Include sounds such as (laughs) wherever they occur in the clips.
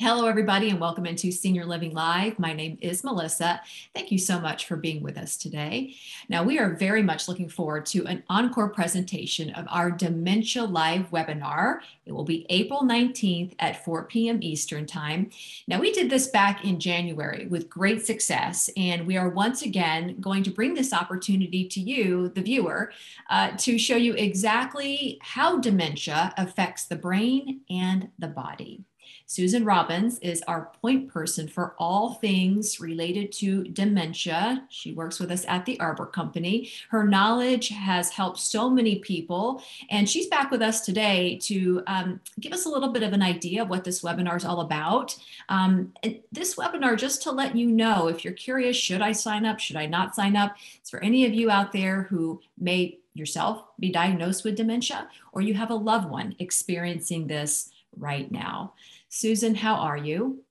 Hello, everybody, and welcome into Senior Living Live. My name is Melissa. Thank you so much for being with us today. Now, we are very much looking forward to an encore presentation of our Dementia Live webinar. It will be April 19th at 4 p.m. Eastern Time. Now, we did this back in January with great success, and we are once again going to bring this opportunity to you, the viewer, uh, to show you exactly how dementia affects the brain and the body. Susan Robbins is our point person for all things related to dementia. She works with us at the Arbor Company. Her knowledge has helped so many people, and she's back with us today to um, give us a little bit of an idea of what this webinar is all about. Um, this webinar, just to let you know, if you're curious, should I sign up? Should I not sign up? It's for any of you out there who may yourself be diagnosed with dementia or you have a loved one experiencing this right now. Susan, how are you?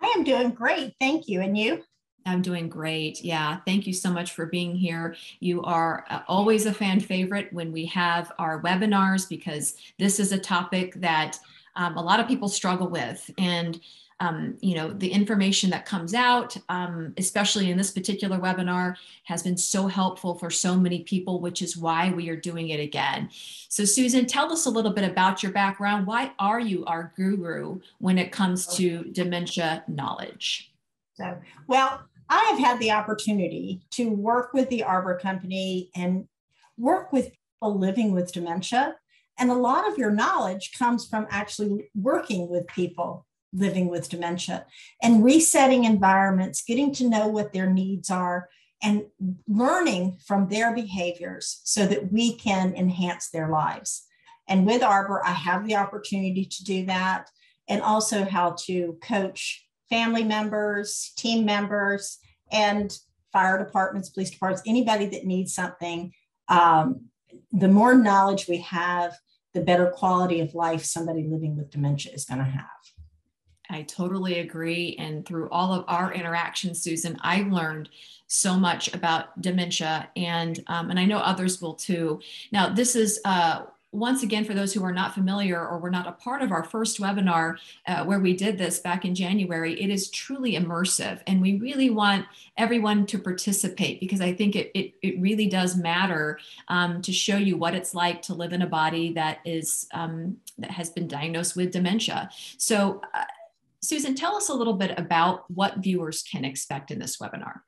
I am doing great. Thank you. And you? I'm doing great. Yeah. Thank you so much for being here. You are uh, always a fan favorite when we have our webinars because this is a topic that um, a lot of people struggle with. And um, you know, the information that comes out, um, especially in this particular webinar, has been so helpful for so many people, which is why we are doing it again. So Susan, tell us a little bit about your background. Why are you our guru when it comes to dementia knowledge? So, well, I have had the opportunity to work with the Arbor Company and work with people living with dementia. And a lot of your knowledge comes from actually working with people living with dementia and resetting environments, getting to know what their needs are, and learning from their behaviors so that we can enhance their lives. And with Arbor, I have the opportunity to do that and also how to coach family members, team members, and fire departments, police departments, anybody that needs something. Um, the more knowledge we have, the better quality of life somebody living with dementia is going to have. I totally agree. And through all of our interactions, Susan, I've learned so much about dementia, and um, and I know others will too. Now, this is. Uh, once again, for those who are not familiar or were not a part of our first webinar uh, where we did this back in January, it is truly immersive. And we really want everyone to participate because I think it, it, it really does matter um, to show you what it's like to live in a body that is um, that has been diagnosed with dementia. So uh, Susan, tell us a little bit about what viewers can expect in this webinar.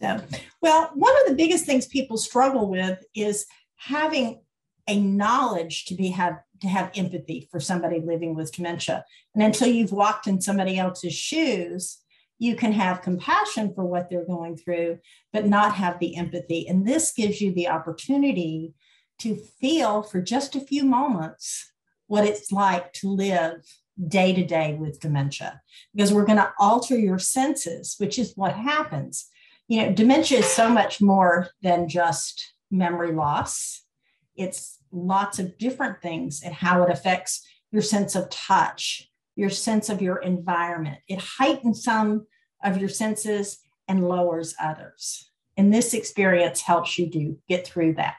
So, well, one of the biggest things people struggle with is having a knowledge to be have to have empathy for somebody living with dementia. And until you've walked in somebody else's shoes, you can have compassion for what they're going through, but not have the empathy. And this gives you the opportunity to feel for just a few moments what it's like to live day to day with dementia because we're going to alter your senses, which is what happens. You know, dementia is so much more than just memory loss, it's lots of different things and how it affects your sense of touch, your sense of your environment. It heightens some of your senses and lowers others. And this experience helps you to get through that.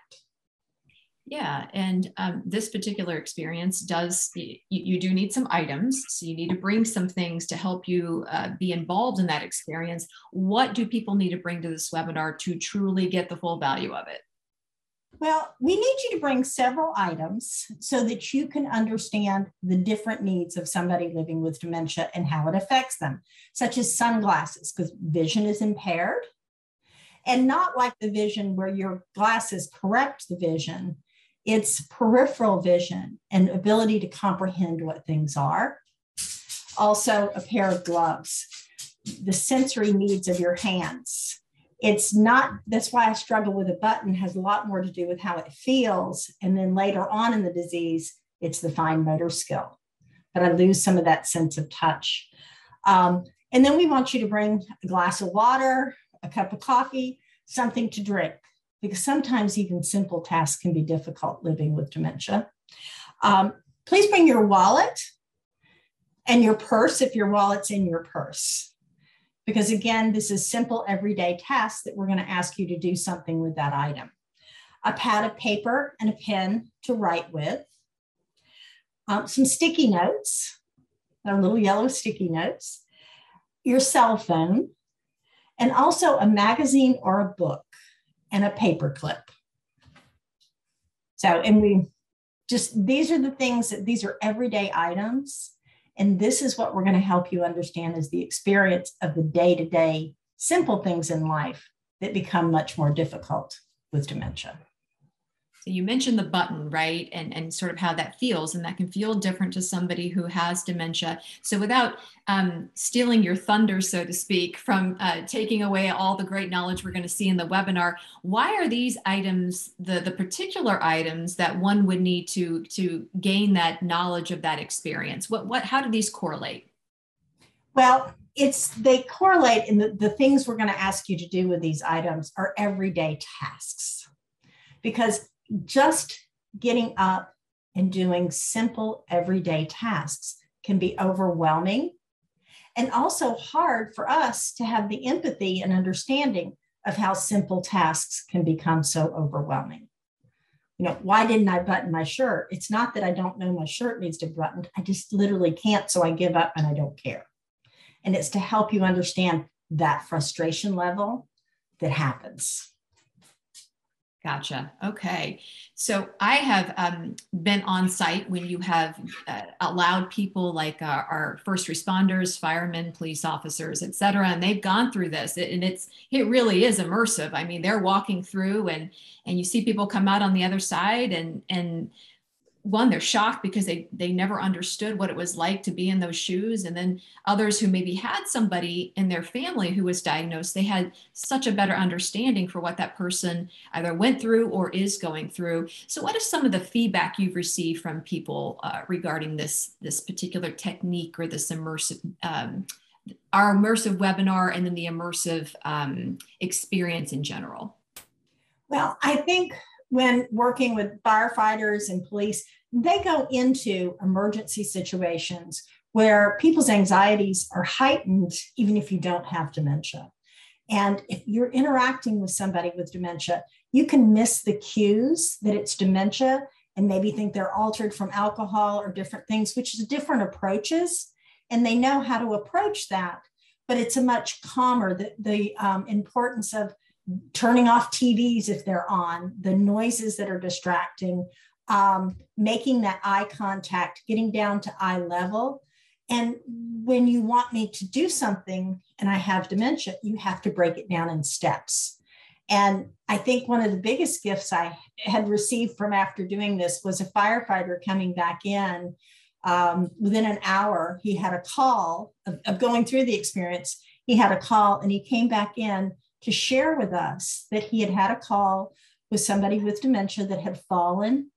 Yeah, and um, this particular experience does, you, you, do need some items. So you need to bring some things to help you uh, be involved in that experience. What do people need to bring to this webinar to truly get the full value of it? Well, we need you to bring several items so that you can understand the different needs of somebody living with dementia and how it affects them, such as sunglasses, because vision is impaired. And not like the vision where your glasses correct the vision, it's peripheral vision and ability to comprehend what things are. Also, a pair of gloves, the sensory needs of your hands. It's not, that's why I struggle with a button, has a lot more to do with how it feels. And then later on in the disease, it's the fine motor skill. But I lose some of that sense of touch. Um, and then we want you to bring a glass of water, a cup of coffee, something to drink because sometimes even simple tasks can be difficult living with dementia. Um, please bring your wallet and your purse if your wallet's in your purse. Because again, this is simple everyday tasks that we're going to ask you to do something with that item. A pad of paper and a pen to write with, um, some sticky notes, they're little yellow sticky notes, your cell phone, and also a magazine or a book and a paper clip. So, and we just, these are the things that these are everyday items. And this is what we're going to help you understand is the experience of the day to day simple things in life that become much more difficult with dementia. You mentioned the button, right? And, and sort of how that feels, and that can feel different to somebody who has dementia. So without um, stealing your thunder, so to speak, from uh, taking away all the great knowledge we're going to see in the webinar, why are these items the, the particular items that one would need to, to gain that knowledge of that experience? What, what, how do these correlate? Well, it's they correlate and the, the things we're going to ask you to do with these items are everyday tasks because just getting up and doing simple everyday tasks can be overwhelming and also hard for us to have the empathy and understanding of how simple tasks can become so overwhelming. You know, why didn't I button my shirt? It's not that I don't know my shirt needs to be buttoned. I just literally can't. So I give up and I don't care. And it's to help you understand that frustration level that happens. Gotcha. Okay. So I have um, been on site when you have uh, allowed people like our first responders, firemen, police officers, et cetera, and they've gone through this and it's, it really is immersive. I mean, they're walking through and, and you see people come out on the other side and, and one they're shocked because they they never understood what it was like to be in those shoes. And then others who maybe had somebody in their family who was diagnosed they had such a better understanding for what that person either went through or is going through. So what is some of the feedback you've received from people uh, regarding this this particular technique or this immersive um, our immersive webinar and then the immersive um, experience in general? Well i think when working with firefighters and police, they go into emergency situations where people's anxieties are heightened, even if you don't have dementia. And if you're interacting with somebody with dementia, you can miss the cues that it's dementia and maybe think they're altered from alcohol or different things, which is different approaches. And they know how to approach that, but it's a much calmer, the, the um, importance of turning off TVs if they're on, the noises that are distracting, um, making that eye contact, getting down to eye level. And when you want me to do something and I have dementia, you have to break it down in steps. And I think one of the biggest gifts I had received from after doing this was a firefighter coming back in. Um, within an hour, he had a call of, of going through the experience. He had a call and he came back in to share with us that he had had a call with somebody with dementia that had fallen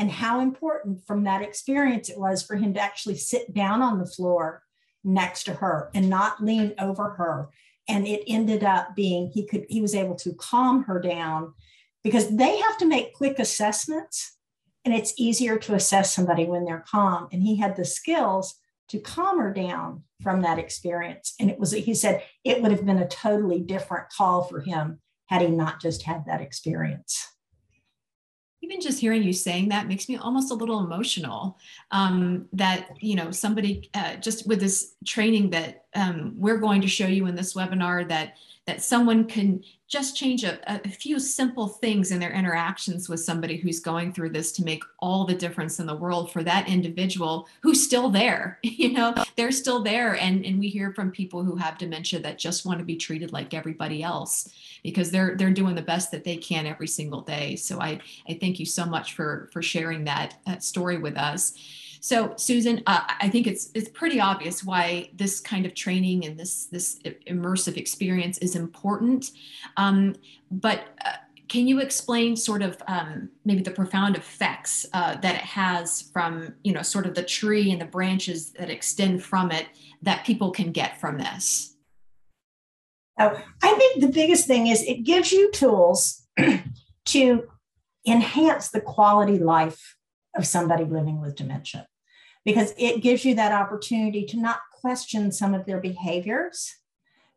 and how important from that experience it was for him to actually sit down on the floor next to her and not lean over her and it ended up being he could he was able to calm her down because they have to make quick assessments and it's easier to assess somebody when they're calm and he had the skills to calm her down from that experience. And it was, he said, it would have been a totally different call for him had he not just had that experience. Even just hearing you saying that makes me almost a little emotional. Um, that, you know, somebody uh, just with this training that um, we're going to show you in this webinar that that someone can just change a, a, few simple things in their interactions with somebody who's going through this to make all the difference in the world for that individual who's still there (laughs) you know? They're still there and and we hear from people who have dementia that just want to be treated like everybody else because they're they're doing the best that they can every single day. So i i thank you so much for for sharing that, that story with us so, Susan, uh, I think it's it's pretty obvious why this kind of training and this this immersive experience is important. Um, but uh, can you explain sort of um, maybe the profound effects uh, that it has from you know sort of the tree and the branches that extend from it that people can get from this? Oh, I think the biggest thing is it gives you tools (clears throat) to enhance the quality life of somebody living with dementia because it gives you that opportunity to not question some of their behaviors.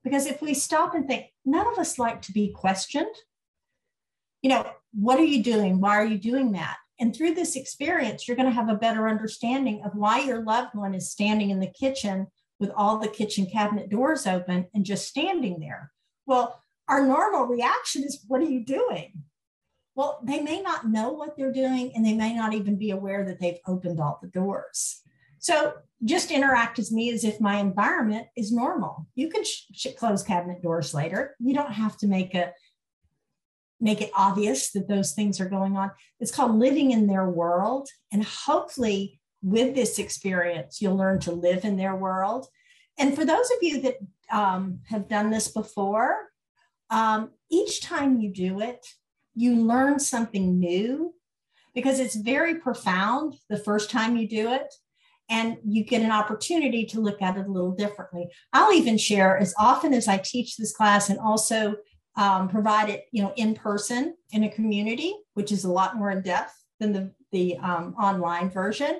Because if we stop and think, none of us like to be questioned. You know, what are you doing? Why are you doing that? And through this experience, you're going to have a better understanding of why your loved one is standing in the kitchen with all the kitchen cabinet doors open and just standing there. Well, our normal reaction is, What are you doing? Well, they may not know what they're doing and they may not even be aware that they've opened all the doors. So just interact as me as if my environment is normal. You can close cabinet doors later. You don't have to make a make it obvious that those things are going on. It's called living in their world. And hopefully, with this experience, you'll learn to live in their world. And for those of you that um, have done this before, um, each time you do it, you learn something new because it's very profound the first time you do it. And you get an opportunity to look at it a little differently. I'll even share as often as I teach this class and also um, provide it, you know, in person in a community, which is a lot more in depth than the, the um, online version.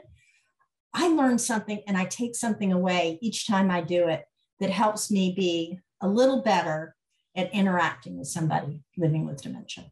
I learn something and I take something away each time I do it that helps me be a little better at interacting with somebody living with dementia.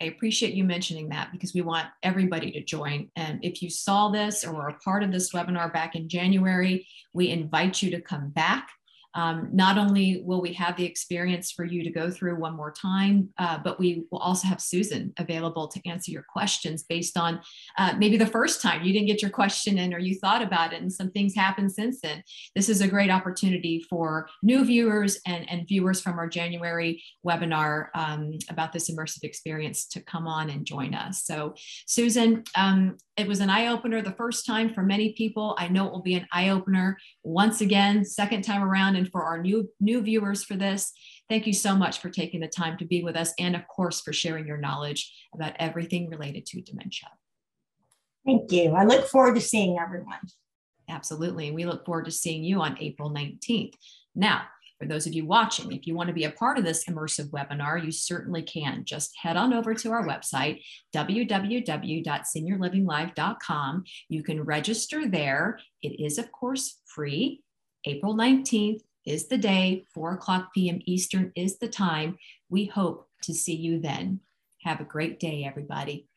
I appreciate you mentioning that because we want everybody to join. And if you saw this or were a part of this webinar back in January, we invite you to come back um, not only will we have the experience for you to go through one more time, uh, but we will also have Susan available to answer your questions based on uh, maybe the first time you didn't get your question in or you thought about it and some things happened since then. This is a great opportunity for new viewers and, and viewers from our January webinar um, about this immersive experience to come on and join us. So Susan, um, it was an eye opener the first time for many people. I know it will be an eye opener once again, second time around. And for our new, new viewers for this, thank you so much for taking the time to be with us. And of course, for sharing your knowledge about everything related to dementia. Thank you. I look forward to seeing everyone. Absolutely. And we look forward to seeing you on April 19th. Now, for those of you watching, if you want to be a part of this immersive webinar, you certainly can. Just head on over to our website, www.seniorlivinglive.com. You can register there. It is, of course, free. April 19th is the day, 4 o'clock p.m. Eastern is the time. We hope to see you then. Have a great day, everybody.